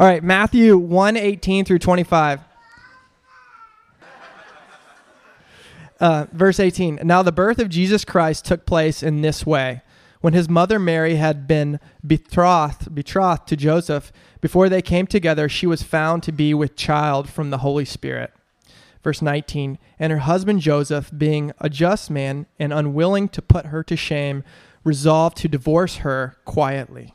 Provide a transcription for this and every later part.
All right, Matthew 1 18 through 25. Uh, verse 18. Now the birth of Jesus Christ took place in this way. When his mother Mary had been betrothed, betrothed to Joseph, before they came together, she was found to be with child from the Holy Spirit. Verse 19. And her husband Joseph, being a just man and unwilling to put her to shame, resolved to divorce her quietly.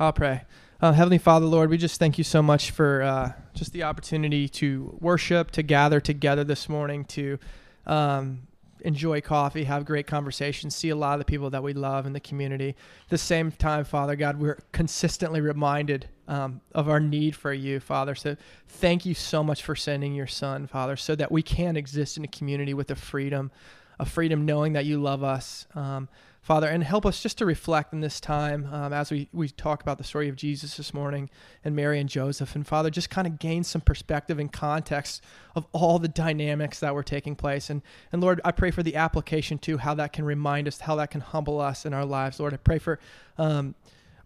I'll pray. Uh, Heavenly Father, Lord, we just thank you so much for uh, just the opportunity to worship, to gather together this morning, to um, enjoy coffee, have great conversations, see a lot of the people that we love in the community. At the same time, Father God, we're consistently reminded um, of our need for you, Father. So thank you so much for sending your Son, Father, so that we can exist in a community with a freedom, a freedom knowing that you love us. Um, Father, and help us just to reflect in this time um, as we, we talk about the story of Jesus this morning and Mary and Joseph. And Father, just kind of gain some perspective and context of all the dynamics that were taking place. And, and Lord, I pray for the application too, how that can remind us, how that can humble us in our lives. Lord, I pray for um,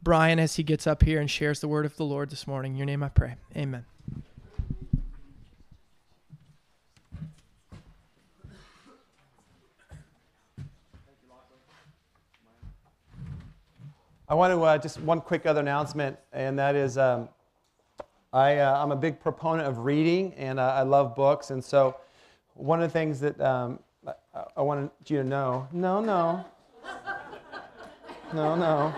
Brian as he gets up here and shares the word of the Lord this morning. In your name I pray. Amen. I want to uh, just one quick other announcement, and that is um, I, uh, I'm a big proponent of reading, and uh, I love books. And so, one of the things that um, I, I wanted you to know no, no, no, no.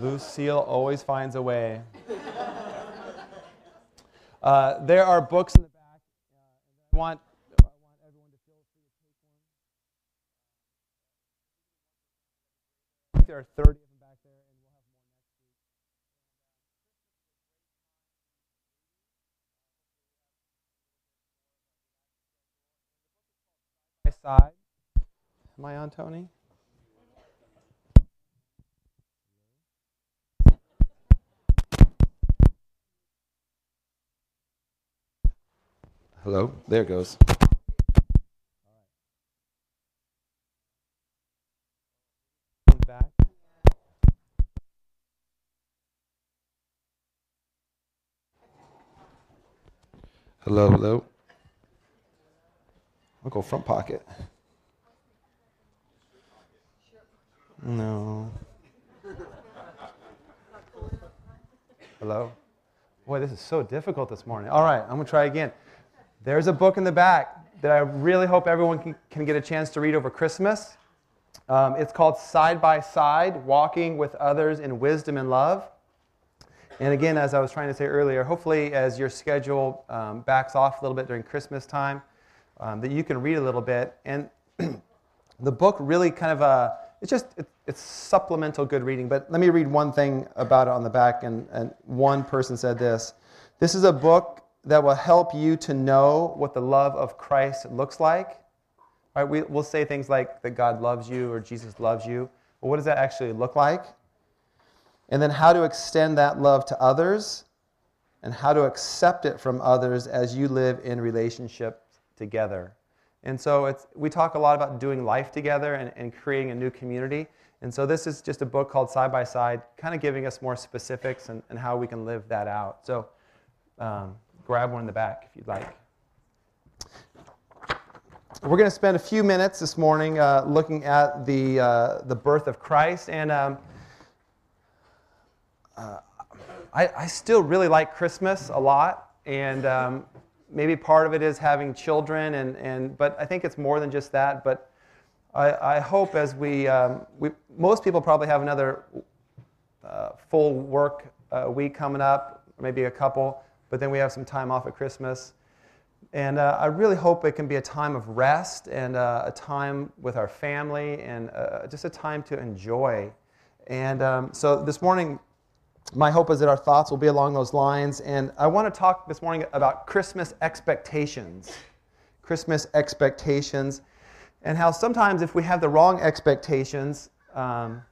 Lucille always finds a way. Uh, there are books in the back. Uh, I want there are 30 of them back there, and we'll have more next week. Uh, side. Am I on, Tony? Hello? There it goes. Hello, hello. I'll go front pocket. No. Hello? Boy, this is so difficult this morning. All right, I'm going to try again. There's a book in the back that I really hope everyone can, can get a chance to read over Christmas. Um, it's called Side by Side Walking with Others in Wisdom and Love. And again, as I was trying to say earlier, hopefully as your schedule um, backs off a little bit during Christmas time, um, that you can read a little bit. And the book really kind of, uh, it's just, it, it's supplemental good reading. But let me read one thing about it on the back. And, and one person said this This is a book that will help you to know what the love of Christ looks like. Right? We, we'll say things like that God loves you or Jesus loves you. But what does that actually look like? And then how to extend that love to others and how to accept it from others as you live in relationship together. And so it's, we talk a lot about doing life together and, and creating a new community. And so this is just a book called Side by Side, kind of giving us more specifics and, and how we can live that out. So um, grab one in the back if you'd like. we're going to spend a few minutes this morning uh, looking at the, uh, the birth of Christ. And um, I, I, still really like Christmas a lot. And um, maybe part of it is having children, and, and, but I think it's more than just that. But I, I hope as we, um, we, most people probably have another uh, full work uh, week coming up, maybe a couple, but then we have some time off at Christmas. And uh, I really hope it can be a time of rest and uh, a time with our family and uh, just a time to enjoy. And um, so this morning, my hope is that our thoughts will be along those lines. And I want to talk this morning about Christmas expectations. Christmas expectations. And how sometimes, if we have the wrong expectations, um,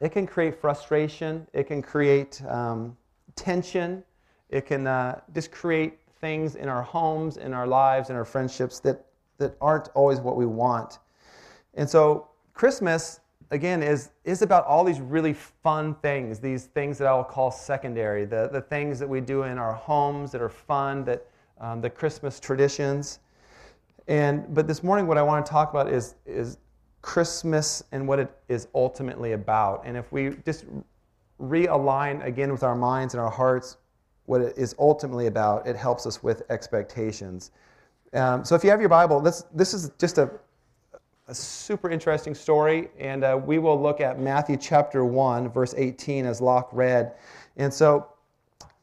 it can create frustration, it can create um, tension, it can uh, just create things in our homes, in our lives, in our friendships that, that aren't always what we want. And so, Christmas, again, is, is about all these really fun things, these things that I'll call secondary, the, the things that we do in our homes that are fun, that, um, the Christmas traditions. And, but this morning, what I want to talk about is, is Christmas and what it is ultimately about. And if we just realign again with our minds and our hearts what it is ultimately about, it helps us with expectations. Um, so if you have your Bible, this, this is just a, a super interesting story, and uh, we will look at Matthew chapter 1, verse 18, as Locke read. And so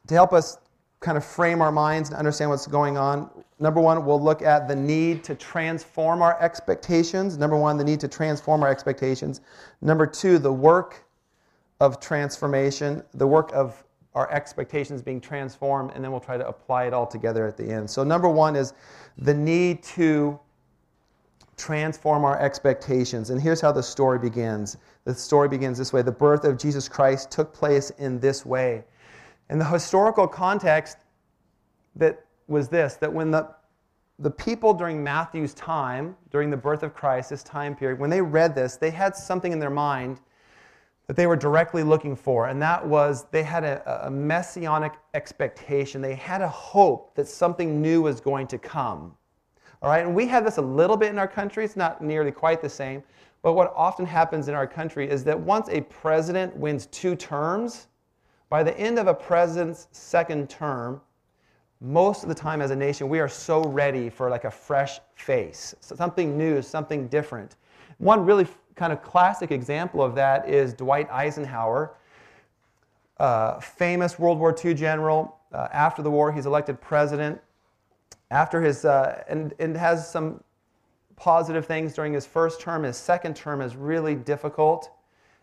to help us kind of frame our minds and understand what's going on, number one, we'll look at the need to transform our expectations. Number one, the need to transform our expectations. Number two, the work of transformation, the work of our expectations being transformed, and then we'll try to apply it all together at the end. So, number one is the need to transform our expectations. And here's how the story begins. The story begins this way The birth of Jesus Christ took place in this way. And the historical context that was this that when the the people during Matthew's time, during the birth of Christ, this time period, when they read this, they had something in their mind that they were directly looking for, and that was they had a, a, messianic expectation. They had a hope that something new was going to come. All right, and we have this a little bit in our country. It's not nearly quite the same, but what often happens in our country is that once a president wins two terms, by the end of a president's second term, most of the time as a nation, we are so ready for like a fresh face, something new, something different. One really kind of classic example of that is Dwight Eisenhower, uh, famous World War II general. Uh, after the war, he's elected president. After his, uh, and, and has some positive things during his first term. His second term is really difficult.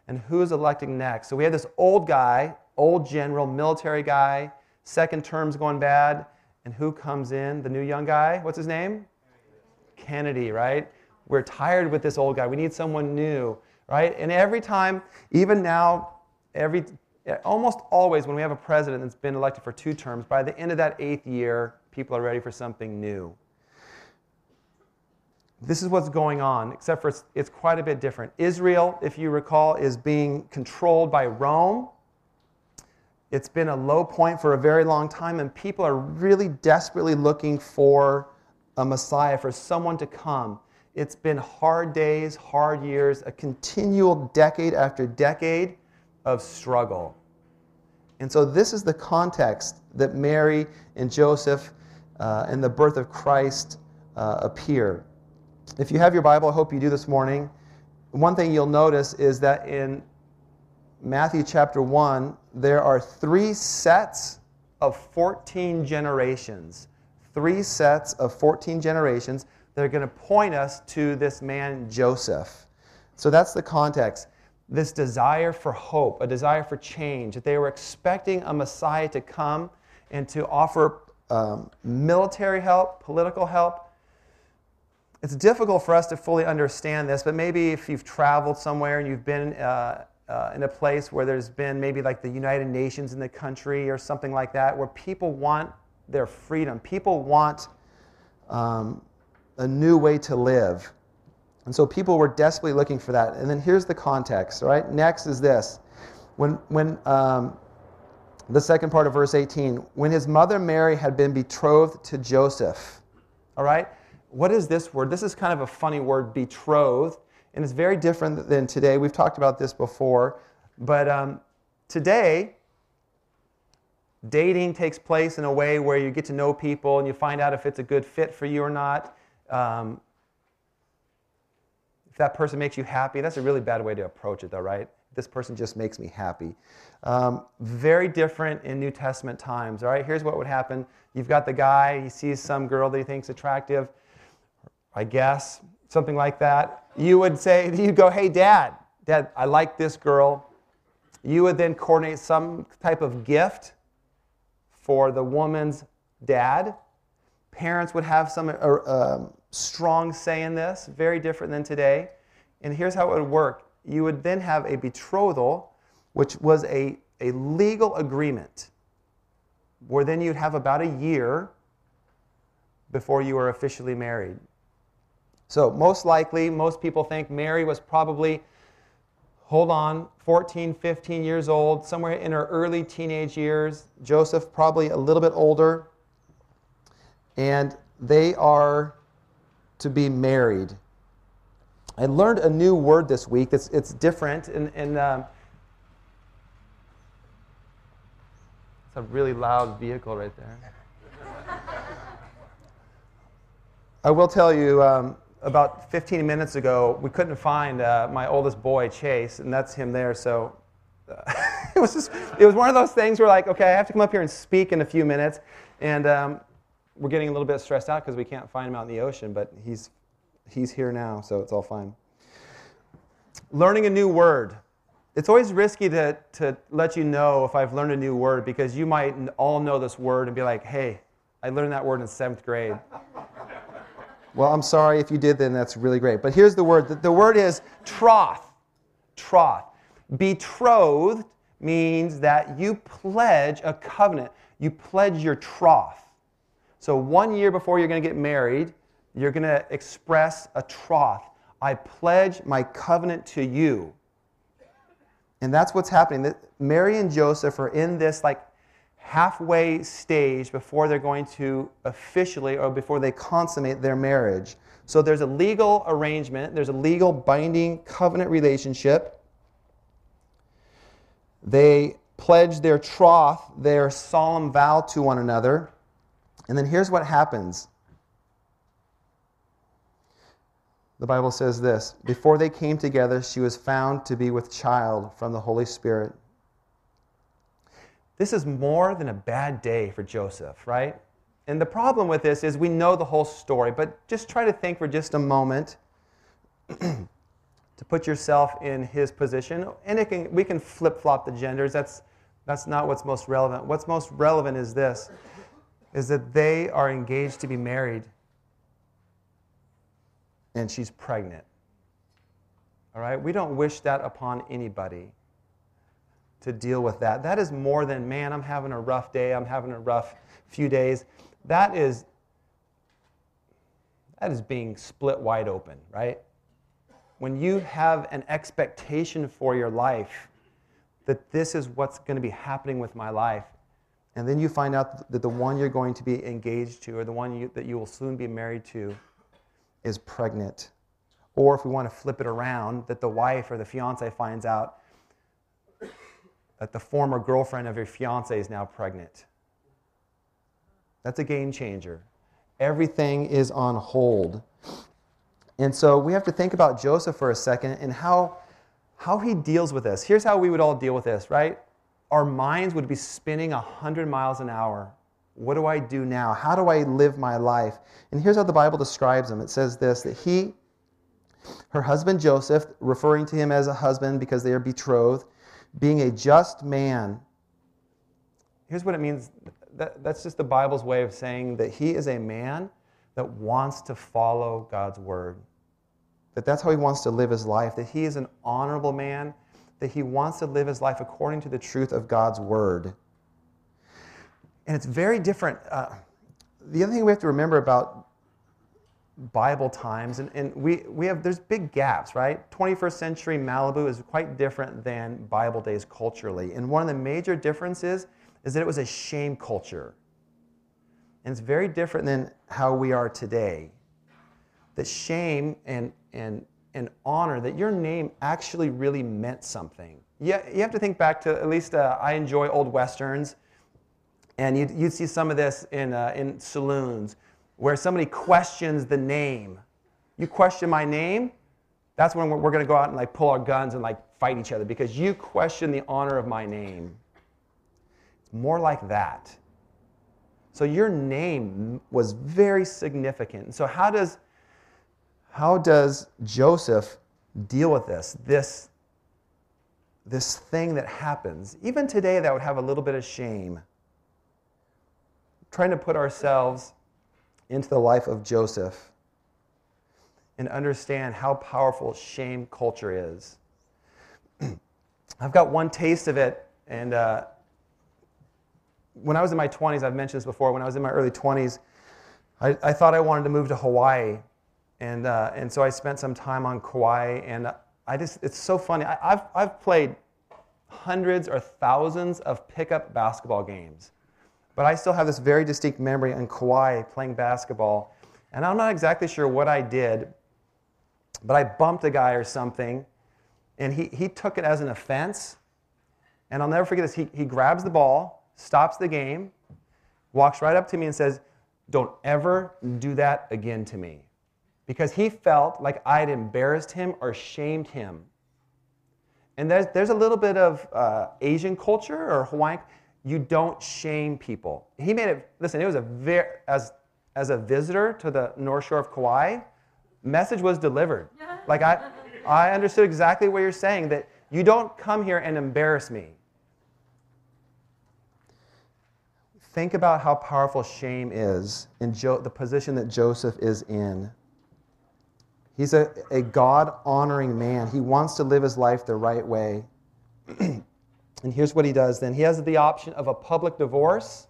And who's electing next? So we have this old guy, old general, military guy, second term's going bad. And who comes in? The new young guy? What's his name? Kennedy, right? We're tired with this old guy. We need someone new, right? And every time, even now, every almost always when we have a president that's been elected for two terms, by the end of that eighth year, people are ready for something new. This is what's going on, except for it's, it's quite a bit different. Israel, if you recall, is being controlled by Rome. It's been a low point for a very long time, and people are really desperately looking for a Messiah, for someone to come it's been hard days, hard years, a continual decade after decade of struggle. And so, this is the context that Mary and Joseph uh, and the birth of Christ uh, appear. If you have your Bible, I hope you do this morning. One thing you'll notice is that in Matthew chapter 1, there are three sets of 14 generations. Three sets of 14 generations that are going to point us to this man, Joseph. So that's the context. This desire for hope, a desire for change, that they were expecting a Messiah to come and to offer um, military help, political help. It's difficult for us to fully understand this, but maybe if you've traveled somewhere and you've been uh, uh, in a place where there's been maybe like the United Nations in the country or something like that, where people want their freedom, people want um, a new way to live. And so people were desperately looking for that. And then here's the context, right? Next is this. When, when um, the second part of verse 18, when his mother Mary had been betrothed to Joseph, all right? what is this word? This is kind of a funny word, betrothed, and it's very different than today. We've talked about this before, but um, today, dating takes place in a way where you get to know people and you find out if it's a good fit for you or not. Um, if that person makes you happy, that's a really bad way to approach it, though, right? This person just makes me happy. Um, very different in New Testament times, all right? Here's what would happen you've got the guy, he sees some girl that he thinks attractive, I guess, something like that. You would say, you'd go, hey, dad, dad, I like this girl. You would then coordinate some type of gift for the woman's dad. Parents would have some uh, um, strong say in this, very different than today. And here's how it would work you would then have a betrothal, which was a, a legal agreement, where then you'd have about a year before you were officially married. So, most likely, most people think Mary was probably, hold on, 14, 15 years old, somewhere in her early teenage years. Joseph, probably a little bit older. And they are to be married. I learned a new word this week. It's, it's different. And, and um, it's a really loud vehicle right there. I will tell you, um, about 15 minutes ago, we couldn't find uh, my oldest boy, Chase, and that's him there. So uh, it was just, it was one of those things where, like, okay, I have to come up here and speak in a few minutes. And um, we're getting a little bit stressed out because we can't find him out in the ocean, but he's, he's here now, so it's all fine. Learning a new word. It's always risky to, to let you know if I've learned a new word because you might all know this word and be like, hey, I learned that word in seventh grade. well, I'm sorry if you did, then that's really great. But here's the word the word is troth. Troth. Betrothed means that you pledge a covenant, you pledge your troth. So, one year before you're going to get married, you're going to express a troth. I pledge my covenant to you. And that's what's happening. Mary and Joseph are in this like halfway stage before they're going to officially or before they consummate their marriage. So there's a legal arrangement, there's a legal binding covenant relationship. They pledge their troth, their solemn vow to one another. And then here's what happens. The Bible says this Before they came together, she was found to be with child from the Holy Spirit. This is more than a bad day for Joseph, right? And the problem with this is we know the whole story, but just try to think for just a moment to put yourself in his position. And can, we can flip flop the genders. That's, that's not what's most relevant. What's most relevant is this is that they are engaged to be married and she's pregnant. All right? We don't wish that upon anybody to deal with that. That is more than, man, I'm having a rough day, I'm having a rough few days. That is that is being split wide open, right? When you have an expectation for your life that this is what's going to be happening with my life, and then you find out that the one you're going to be engaged to or the one you, that you will soon be married to is pregnant. Or if we want to flip it around, that the wife or the fiance finds out that the former girlfriend of your fiance is now pregnant. That's a game changer. Everything is on hold. And so we have to think about Joseph for a second and how, how he deals with this. Here's how we would all deal with this, right? our minds would be spinning 100 miles an hour. What do I do now? How do I live my life? And here's how the Bible describes him it says this that he, her husband Joseph, referring to him as a husband because they are betrothed, being a just man. Here's what it means that, that's just the Bible's way of saying that he is a man that wants to follow God's word. That that's how he wants to live his life, that he is an honorable man that he wants to live his life according to the truth of God's word. And it's very different. Uh, the other thing we have to remember about Bible times, and, and we, we have, there's big gaps, right? 21st century Malibu is quite different than Bible days culturally. And one of the major differences is that it was a shame culture. And it's very different than how we are today. that shame and, and, and honor, that your name actually really meant something. You, you have to think back to at least uh, I enjoy old westerns, and you'd, you'd see some of this in, uh, in saloons where somebody questions the name. You question my name, that's when we're, we're going to go out and like pull our guns and like fight each other because you question the honor of my name. It's more like that. So your name was very significant. So how does how does Joseph deal with this? This this thing that happens. Even today that would have a little bit of shame. Trying to put ourselves into the life of Joseph and understand how powerful shame culture is. I've got one taste of it, and uh, when I was in my 20s, I've mentioned this before, when I was in my early 20s, I, I thought I wanted to move to Hawaii. And, uh, and so I spent some time on Kauai, and I just, it's so funny. I, I've, I've played hundreds or thousands of pickup basketball games, but I still have this very distinct memory in Kauai playing basketball. And I'm not exactly sure what I did, but I bumped a guy or something, and he, he took it as an offense. And I'll never forget this. He, he grabs the ball, stops the game, walks right up to me, and says, Don't ever do that again to me. Because he felt like I had embarrassed him or shamed him. And there's, there's a little bit of uh, Asian culture or Hawaiian. You don't shame people. He made it, listen, it was a very, as, as a visitor to the North Shore of Kauai, message was delivered. Like I, I understood exactly what you're saying that you don't come here and embarrass me. Think about how powerful shame is in jo- the position that Joseph is in. He's a, a God honoring man. He wants to live his life the right way. and here's what he does then he has the option of a public divorce.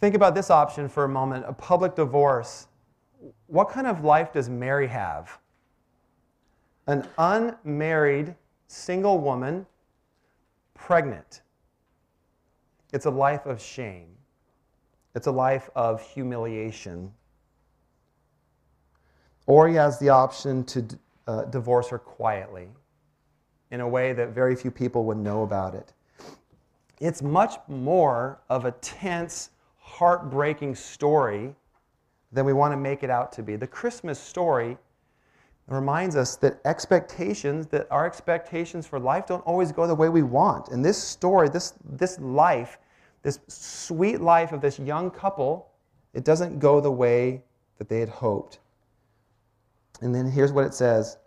Think about this option for a moment a public divorce what kind of life does Mary have? An unmarried single woman, pregnant. It's a life of shame. It's a life of humiliation. Or he has the option to uh, divorce her quietly in a way that very few people would know about it. It's much more of a tense, heartbreaking story than we want to make it out to be. The Christmas story reminds us that expectations, that our expectations for life don't always go the way we want. And this story, this, this life, this sweet life of this young couple, it doesn't go the way that they had hoped. And then here's what it says.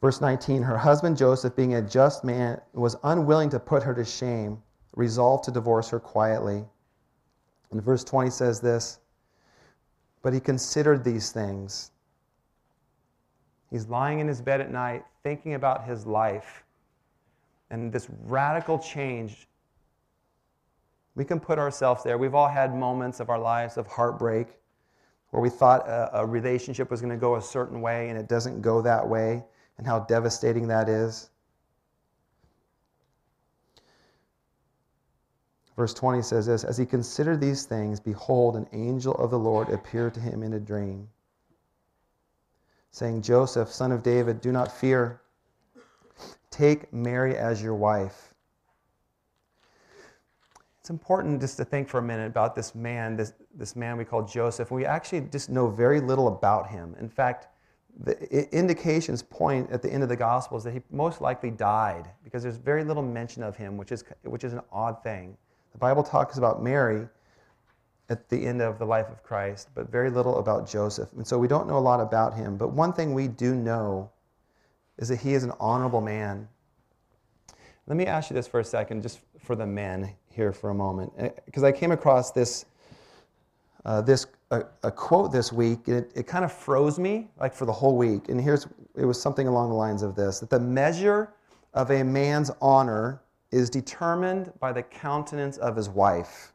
Verse 19 Her husband Joseph, being a just man, was unwilling to put her to shame, resolved to divorce her quietly. And verse 20 says this But he considered these things. He's lying in his bed at night thinking about his life and this radical change. We can put ourselves there. We've all had moments of our lives of heartbreak where we thought a, a relationship was going to go a certain way and it doesn't go that way, and how devastating that is. Verse 20 says this As he considered these things, behold, an angel of the Lord appeared to him in a dream, saying, Joseph, son of David, do not fear. Take Mary as your wife. It's important just to think for a minute about this man, this, this man we call Joseph. We actually just know very little about him. In fact, the indications point at the end of the Gospels that he most likely died because there's very little mention of him, which is, which is an odd thing. The Bible talks about Mary at the end of the life of Christ, but very little about Joseph. And so we don't know a lot about him. But one thing we do know is that he is an honorable man. Let me ask you this for a second, just for the men here for a moment, because eh, I came across this, uh, this a, a, quote this week, and it, it kind of froze me, like for the whole week. And here's it was something along the lines of this: that the measure of a man's honor is determined by the countenance of his wife.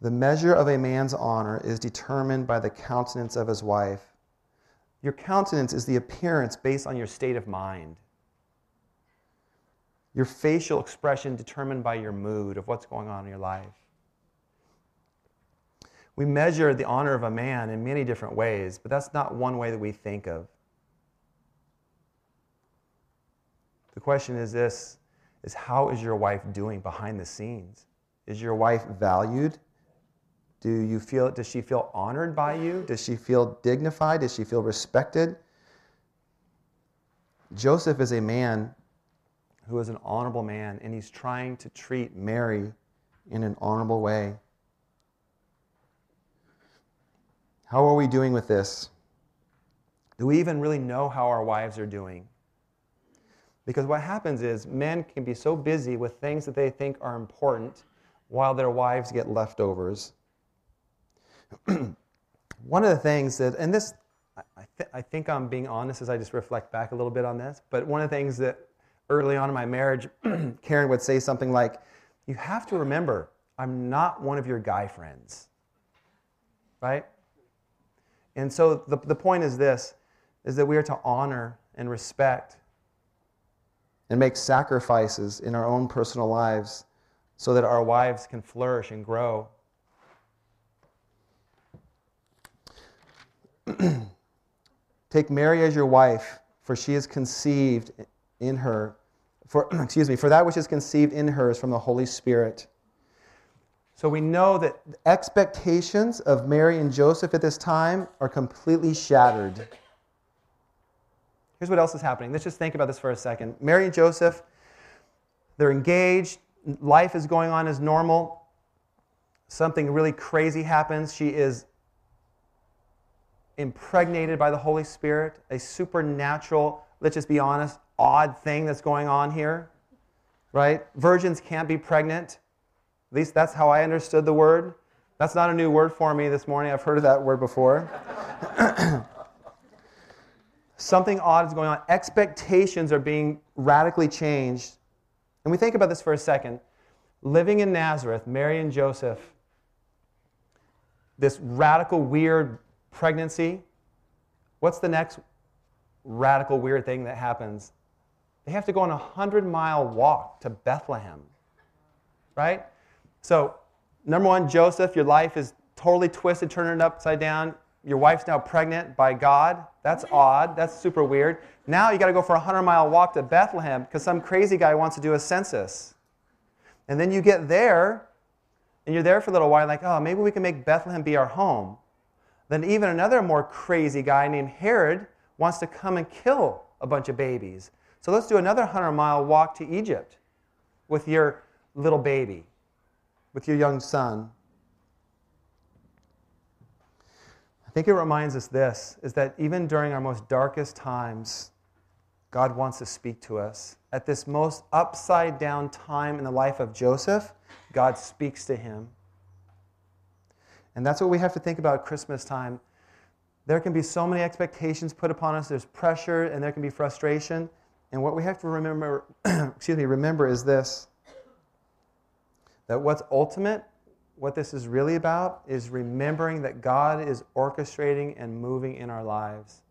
The measure of a man's honor is determined by the countenance of his wife. Your countenance is the appearance based on your state of mind. Your facial expression determined by your mood of what's going on in your life. We measure the honor of a man in many different ways, but that's not one way that we think of. The question is this is how is your wife doing behind the scenes? Is your wife valued? Do you feel does she feel honored by you? Does she feel dignified? Does she feel respected? Joseph is a man who is an honorable man and he's trying to treat Mary in an honorable way. How are we doing with this? Do we even really know how our wives are doing? Because what happens is men can be so busy with things that they think are important while their wives get leftovers. One of the things that, and this, I, th- I think I'm being honest as I just reflect back a little bit on this, but one of the things that early on in my marriage, Karen would say something like, You have to remember, I'm not one of your guy friends. Right? And so the, the point is this is that we are to honor and respect and make sacrifices in our own personal lives so that our wives can flourish and grow. Take Mary as your wife, for she is conceived in her. For, excuse me, for that which is conceived in her is from the Holy Spirit. So we know that expectations of Mary and Joseph at this time are completely shattered. Here's what else is happening. Let's just think about this for a second. Mary and Joseph, they're engaged, life is going on as normal. Something really crazy happens. She is impregnated by the Holy Spirit, a supernatural, let's just be honest, odd thing that's going on here. Right? Virgins can't be pregnant. At least that's how I understood the word. That's not a new word for me this morning. I've heard of that word before. something odd is going on. Expectations are being radically changed. And we think about this for a second. Living in Nazareth, Mary and Joseph, this radical, weird pregnancy. What's the next radical, weird thing that happens? They have to go on a 100 mile walk to Bethlehem. Right? So, number one, Joseph, your life is totally twisted, turning it upside down your wife's now pregnant by God. That's odd. That's super weird. Now you got to go for a 100 mile walk to Bethlehem because some crazy guy wants to do a census. And then you get there, and you're there for a little while, like, oh, maybe we can make Bethlehem be our home. Then even another more crazy guy named Herod wants to come and kill a bunch of babies. So let's do another 100 mile walk to Egypt with your little baby, with your young son. I think it reminds us this is that even during our most darkest times, God wants to speak to us. At this most upside down time in the life of Joseph, God speaks to him. And that's what we have to think about Christmas time. There can be so many expectations put upon us, there's pressure and there can be frustration. And what we have to remember, excuse me, remember is this that what's ultimate what this is really about is remembering that God is orchestrating and moving in our lives.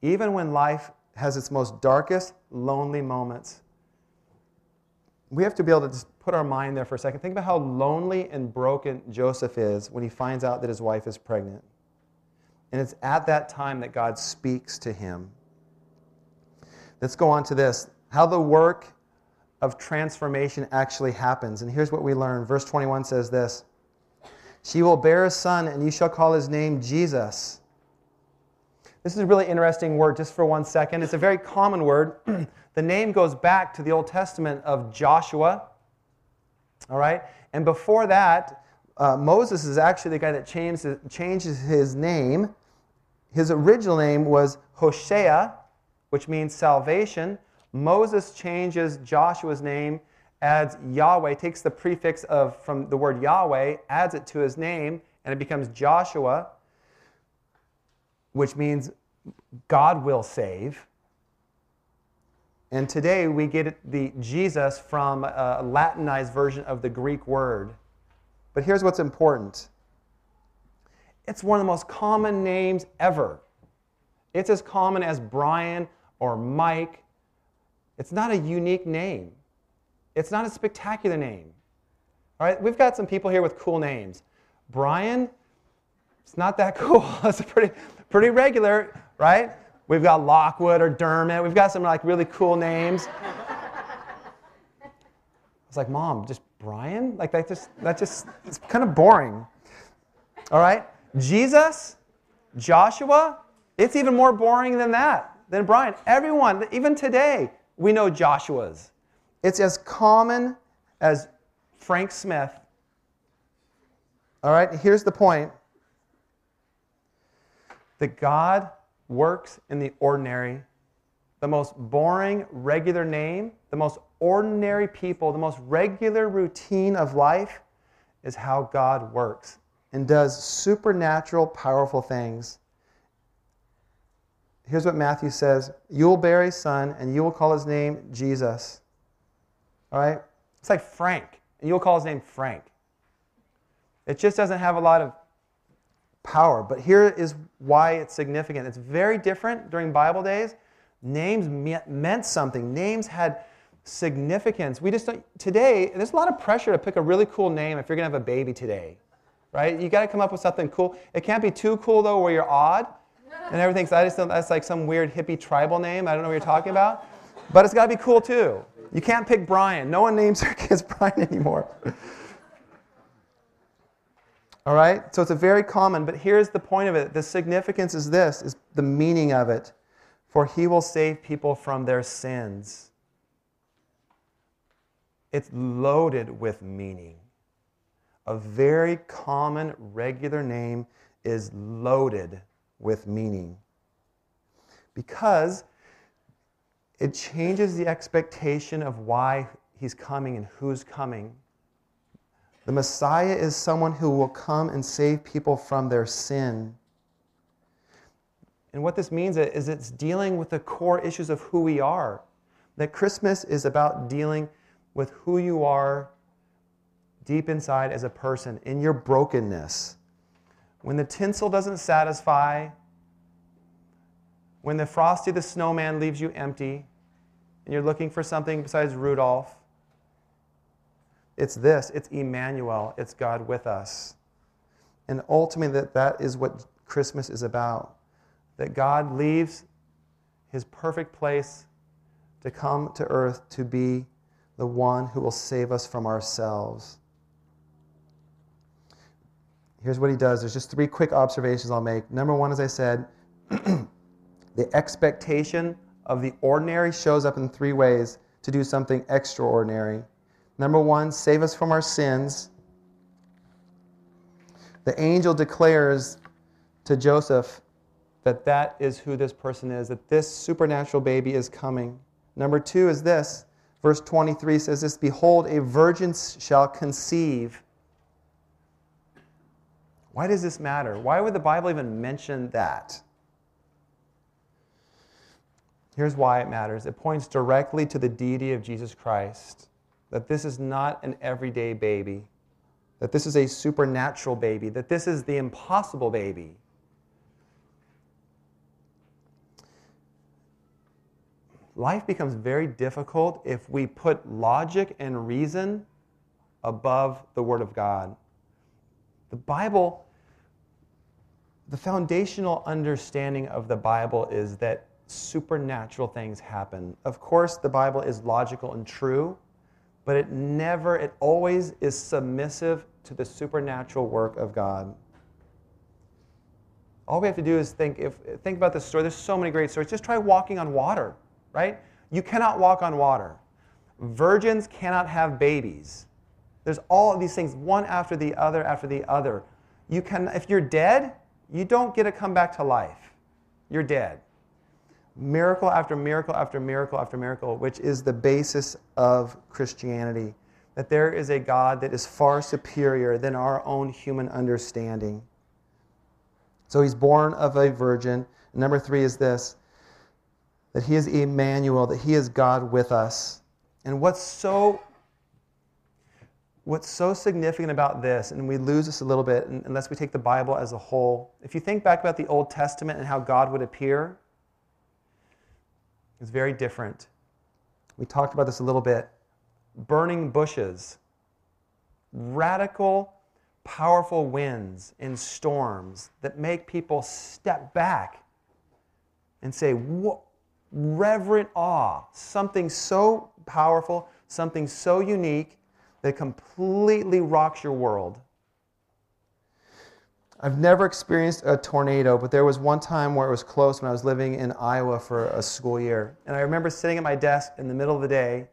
Even when life has its most darkest, lonely moments, we have to be able to just put our mind there for a second. Think about how lonely and broken Joseph is when he finds out that his wife is pregnant. And it's at that time that God speaks to him. Let's go on to this how the work of transformation actually happens. And here's what we learn. Verse 21 says this she will bear a son, and you shall call his name Jesus. This is a really interesting word, just for one second. It's a very common word. the name goes back to the Old Testament of Joshua. All right? And before that, uh, Moses is actually the guy that changes, changes his name. His original name was Hosea, which means salvation. Moses changes Joshua's name adds Yahweh, takes the prefix of from the word Yahweh, adds it to his name, and it becomes Joshua, which means God will save. And today we get the Jesus from a Latinized version of the Greek word. But here's what's important it's one of the most common names ever. It's as common as Brian or Mike. It's not a unique name. It's not a spectacular name. All right, we've got some people here with cool names. Brian, It's not that cool. It's pretty, pretty regular, right? We've got Lockwood or Dermot. We've got some like really cool names. It's like, Mom, just Brian? Like that just that just it's kind of boring. All right? Jesus, Joshua, it's even more boring than that, than Brian. Everyone, even today, we know Joshua's. It's as common as Frank Smith. All right, here's the point that God works in the ordinary. The most boring, regular name, the most ordinary people, the most regular routine of life is how God works and does supernatural, powerful things. Here's what Matthew says You will bear a son, and you will call his name Jesus. All right? It's like Frank, and you'll call his name Frank. It just doesn't have a lot of power. But here is why it's significant. It's very different during Bible days. Names meant something, names had significance. We just don't, today, there's a lot of pressure to pick a really cool name if you're going to have a baby today, right? You got to come up with something cool. It can't be too cool, though, where you're odd and everything's, I just that's like some weird hippie tribal name. I don't know what you're talking about. But it's got to be cool, too. You can't pick Brian. No one names their kids Brian anymore. All right? So it's a very common, but here's the point of it. The significance is this, is the meaning of it. For he will save people from their sins. It's loaded with meaning. A very common, regular name is loaded with meaning. Because it changes the expectation of why he's coming and who's coming. The Messiah is someone who will come and save people from their sin. And what this means is it's dealing with the core issues of who we are. That Christmas is about dealing with who you are deep inside as a person, in your brokenness. When the tinsel doesn't satisfy, when the Frosty the Snowman leaves you empty, and you're looking for something besides Rudolph, it's this it's Emmanuel, it's God with us. And ultimately, that, that is what Christmas is about. That God leaves his perfect place to come to earth to be the one who will save us from ourselves. Here's what he does. There's just three quick observations I'll make. Number one, as I said, the expectation of the ordinary shows up in three ways to do something extraordinary. Number one, save us from our sins. The angel declares to Joseph that that is who this person is, that this supernatural baby is coming. Number two is this. Verse 23 says this Behold, a virgin shall conceive. Why does this matter? Why would the Bible even mention that? Here's why it matters it points directly to the deity of Jesus Christ that this is not an everyday baby, that this is a supernatural baby, that this is the impossible baby. Life becomes very difficult if we put logic and reason above the Word of God. The Bible, the foundational understanding of the Bible is that supernatural things happen. Of course, the Bible is logical and true, but it never, it always is submissive to the supernatural work of God. All we have to do is think, if, think about this story. There's so many great stories. Just try walking on water, right? You cannot walk on water. Virgins cannot have babies. There's all of these things, one after the other after the other. You can, if you're dead, you don't get to come back to life. You're dead miracle after miracle after miracle after miracle, which is the basis of Christianity. That there is a God that is far superior than our own human understanding. So he's born of a virgin. Number three is this that he is Emmanuel, that he is God with us. And what's so what's so significant about this, and we lose this a little bit unless we take the Bible as a whole. If you think back about the Old Testament and how God would appear, it's very different. We talked about this a little bit. Burning bushes, radical powerful winds and storms that make people step back and say, what? reverent awe, something so powerful, something so unique that completely rocks your world. I've never experienced a tornado, but there was one time where it was close when I was living in Iowa for a school year. And I remember sitting at my desk in the middle of the day,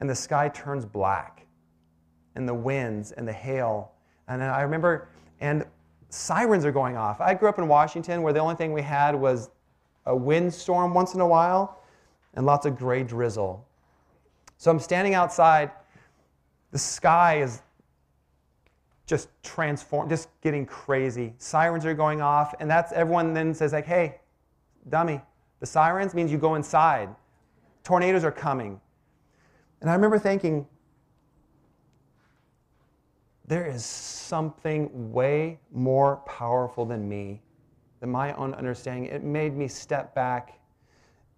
and the sky turns black, and the winds and the hail. And I remember, and sirens are going off. I grew up in Washington where the only thing we had was a windstorm once in a while and lots of gray drizzle. So I'm standing outside. The sky is just transformed, just getting crazy. Sirens are going off, and that's everyone then says, like, hey, dummy, the sirens means you go inside. Tornadoes are coming. And I remember thinking, there is something way more powerful than me, than my own understanding. It made me step back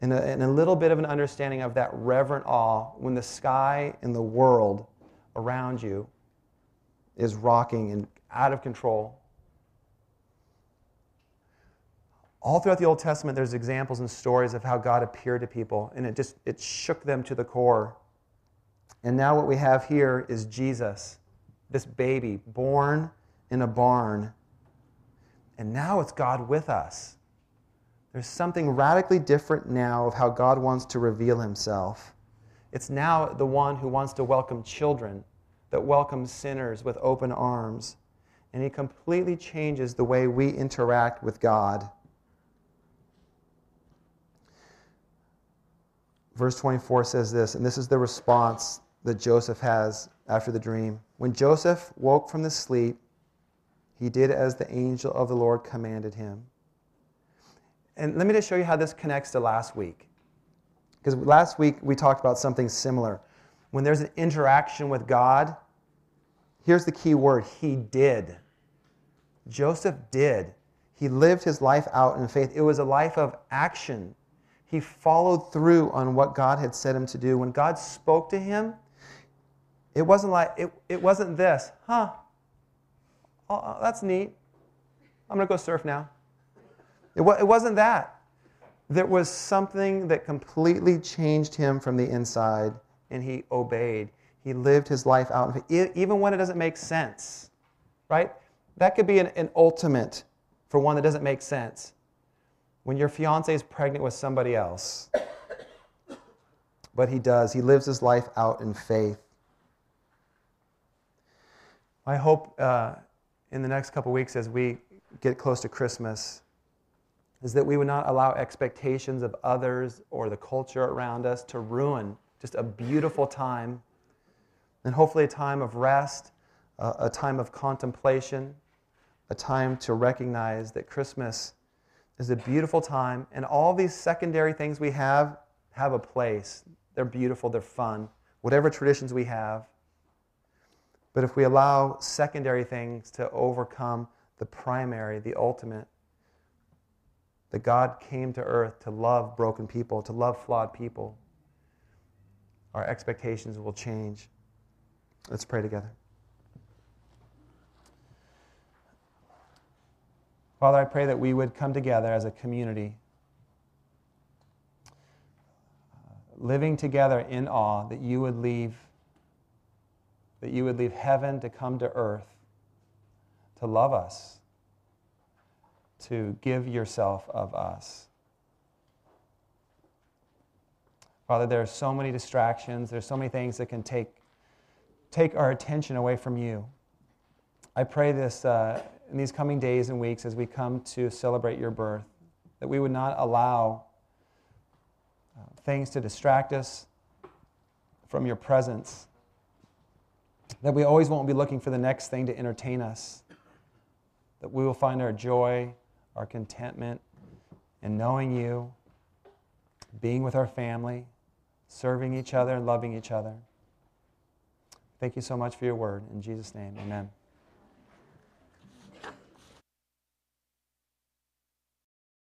in a, in a little bit of an understanding of that reverent awe when the sky and the world around you is rocking and out of control. All throughout the Old Testament, there's examples and stories of how God appeared to people, and it just it shook them to the core. And now what we have here is Jesus, this baby born in a barn. And now it's God with us. There's something radically different now of how God wants to reveal himself. It's now the one who wants to welcome children that welcomes sinners with open arms. And he completely changes the way we interact with God. Verse 24 says this, and this is the response that Joseph has after the dream. When Joseph woke from the sleep, he did as the angel of the Lord commanded him. And let me just show you how this connects to last week. Because last week we talked about something similar. When there's an interaction with God, here's the key word He did. Joseph did. He lived his life out in faith. It was a life of action. He followed through on what God had said him to do. When God spoke to him, it wasn't like, it, it wasn't this, huh? Oh, that's neat. I'm going to go surf now. It, it wasn't that. There was something that completely changed him from the inside, and he obeyed. He lived his life out, even when it doesn't make sense, right? That could be an, an ultimate for one that doesn't make sense. When your fiance is pregnant with somebody else, but he does, he lives his life out in faith. I hope uh, in the next couple weeks as we get close to Christmas is that we would not allow expectations of others or the culture around us to ruin just a beautiful time and hopefully a time of rest, uh, a time of contemplation, a time to recognize that Christmas is a beautiful time, and all these secondary things we have have a place. They're beautiful, they're fun, whatever traditions we have. But if we allow secondary things to overcome the primary, the ultimate, that God came to earth to love broken people, to love flawed people, our expectations will change. Let's pray together. Father, I pray that we would come together as a community, living together in awe, that you would leave, that you would leave heaven to come to earth, to love us, to give yourself of us. Father, there are so many distractions, there's so many things that can take take our attention away from you. I pray this uh, in these coming days and weeks as we come to celebrate your birth, that we would not allow uh, things to distract us from your presence, that we always won't be looking for the next thing to entertain us, that we will find our joy, our contentment in knowing you, being with our family, serving each other, and loving each other. Thank you so much for your word. In Jesus' name, amen.